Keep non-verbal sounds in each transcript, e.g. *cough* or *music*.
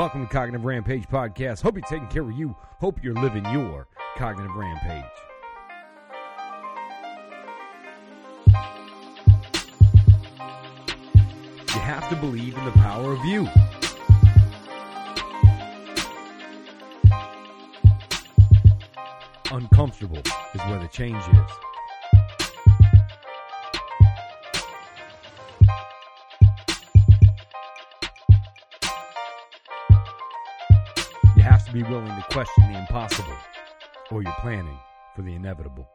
Welcome to Cognitive Rampage Podcast. Hope you're taking care of you. Hope you're living your cognitive rampage. You have to believe in the power of you. Uncomfortable is where the change is. You have to be willing to question the impossible, or you're planning for the inevitable.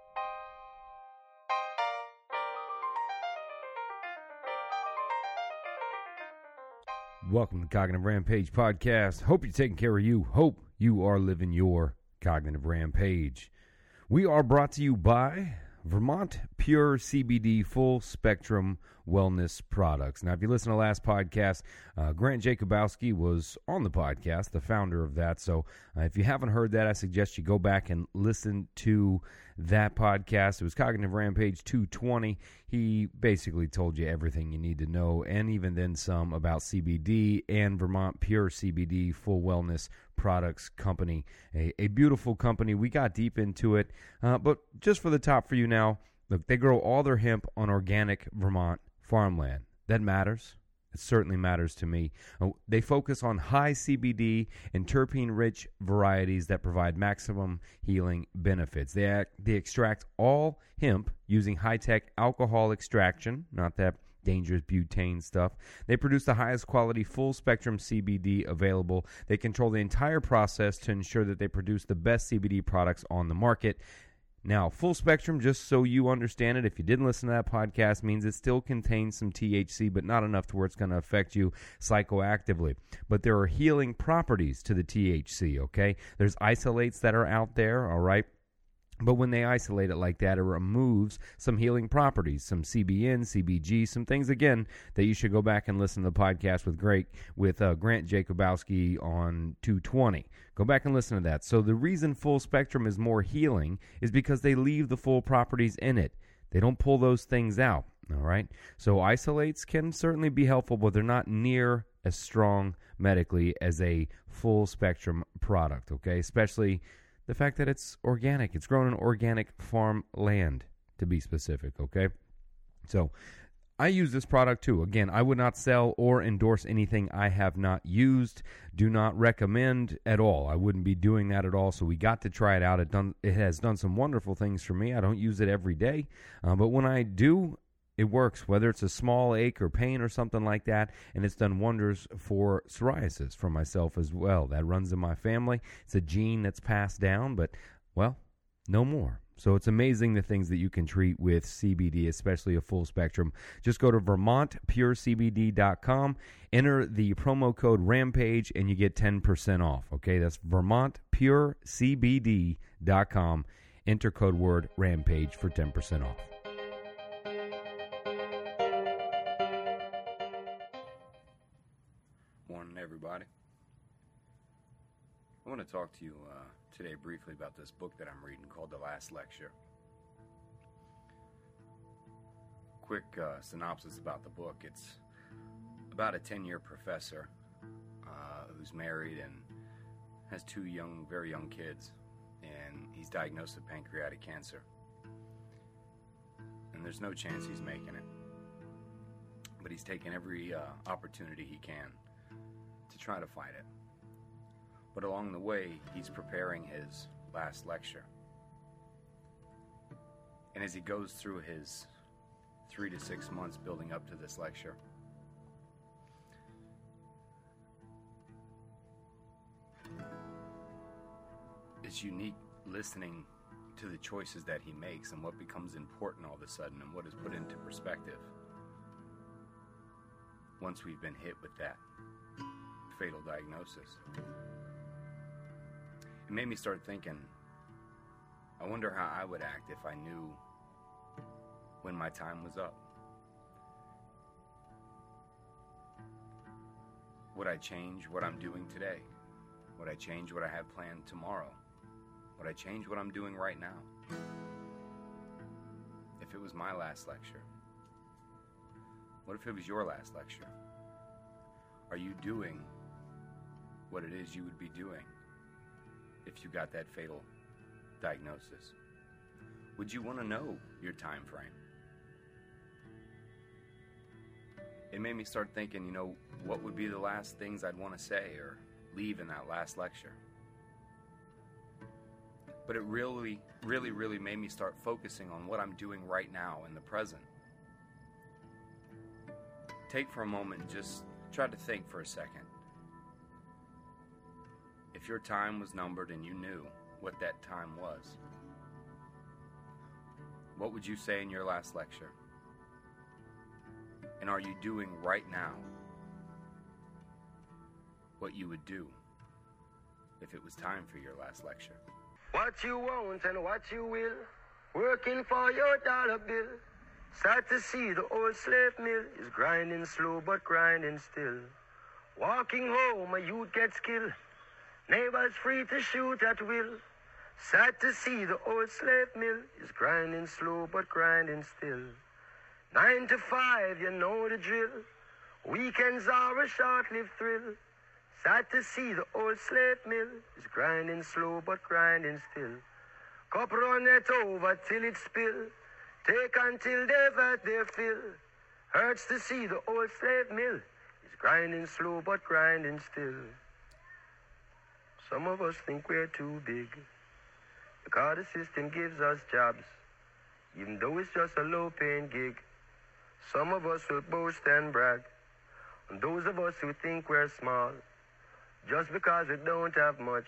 Welcome to Cognitive Rampage Podcast. Hope you're taking care of you. Hope you are living your cognitive rampage. We are brought to you by Vermont Pure CBD Full Spectrum Wellness Products. Now, if you listen to last podcast, uh, Grant Jacobowski was on the podcast, the founder of that. So uh, if you haven't heard that, I suggest you go back and listen to that podcast. It was Cognitive Rampage 220. He basically told you everything you need to know, and even then some about CBD and Vermont Pure CBD Full Wellness Products Company. A, a beautiful company. We got deep into it, uh, but just for the top for you now, look, they grow all their hemp on organic Vermont farmland. That matters. It certainly matters to me. Uh, they focus on high CBD and terpene rich varieties that provide maximum healing benefits. They, act, they extract all hemp using high tech alcohol extraction, not that dangerous butane stuff. They produce the highest quality full spectrum CBD available. They control the entire process to ensure that they produce the best CBD products on the market. Now, full spectrum, just so you understand it, if you didn't listen to that podcast, means it still contains some THC, but not enough to where it's going to affect you psychoactively. But there are healing properties to the THC, okay? There's isolates that are out there, all right? But when they isolate it like that, it removes some healing properties, some CBN, CBG, some things again that you should go back and listen to the podcast with Great with uh, Grant Jacobowski on 220. Go back and listen to that. So the reason full spectrum is more healing is because they leave the full properties in it. They don't pull those things out. All right. So isolates can certainly be helpful, but they're not near as strong medically as a full spectrum product. Okay, especially the fact that it's organic. It's grown in organic farm land, to be specific, okay? So I use this product too. Again, I would not sell or endorse anything I have not used. Do not recommend at all. I wouldn't be doing that at all. So we got to try it out. It done. It has done some wonderful things for me. I don't use it every day, uh, but when I do, it works, whether it's a small ache or pain or something like that, and it's done wonders for psoriasis for myself as well. That runs in my family. It's a gene that's passed down, but, well, no more. So it's amazing the things that you can treat with CBD, especially a full spectrum. Just go to vermontpurecbd.com, enter the promo code RAMPAGE, and you get 10% off. Okay, that's vermontpurecbd.com. Enter code word RAMPAGE for 10% off. To you uh, today briefly about this book that I'm reading called The Last Lecture. Quick uh, synopsis about the book it's about a 10 year professor uh, who's married and has two young, very young kids, and he's diagnosed with pancreatic cancer. And there's no chance he's making it. But he's taking every uh, opportunity he can to try to fight it. But along the way, he's preparing his last lecture. And as he goes through his three to six months building up to this lecture, it's unique listening to the choices that he makes and what becomes important all of a sudden and what is put into perspective once we've been hit with that fatal diagnosis. It made me start thinking I wonder how I would act if I knew when my time was up. Would I change what I'm doing today? Would I change what I have planned tomorrow? Would I change what I'm doing right now? If it was my last lecture? What if it was your last lecture? Are you doing what it is you would be doing if you got that fatal diagnosis? Would you want to know your time frame? It made me start thinking, you know, what would be the last things I'd want to say or leave in that last lecture? But it really, really, really made me start focusing on what I'm doing right now in the present. Take for a moment and just try to think for a second. If your time was numbered and you knew what that time was, what would you say in your last lecture? And are you doing right now what you would do if it was time for your last lecture? What you want and what you will, working for your dollar bill. Sad to see the old slave mill is grinding slow but grinding still. Walking home, a youth gets killed. Neighbors free to shoot at will. Sad to see the old slave mill is grinding slow but grinding still. Nine to five, you know the drill. Weekends are a short-lived thrill. Sad to see the old slave mill is grinding slow but grinding still. Cup run it over till it spill. Take until they've had their fill. Hurts to see the old slave mill is grinding slow but grinding still. Some of us think we're too big the system gives us jobs, even though it's just a low-paying gig. Some of us will boast and brag, and those of us who think we're small, just because we don't have much,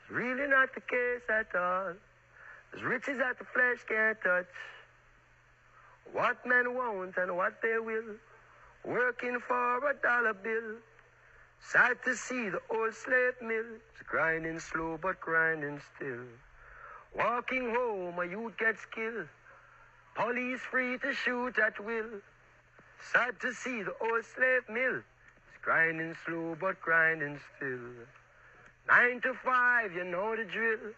it's really not the case at all. As riches that the flesh can't touch. What men want and what they will, working for a dollar bill. Sad to see the old slave mill, it's grinding slow but grinding still. Walking home, a youth gets killed. Police free to shoot at will. Sad to see the old slave mill, grinding slow but grinding still. Nine to five, you know the drill.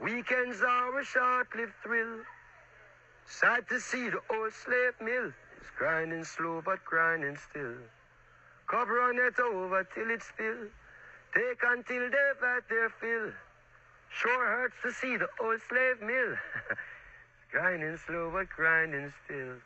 Weekends are a short-lived thrill. Sad to see the old slave mill is grinding slow but grinding still. Cover on it over till it spill. Take until they've had their fill. Sure hurts to see the old slave mill *laughs* grinding slow but grinding still.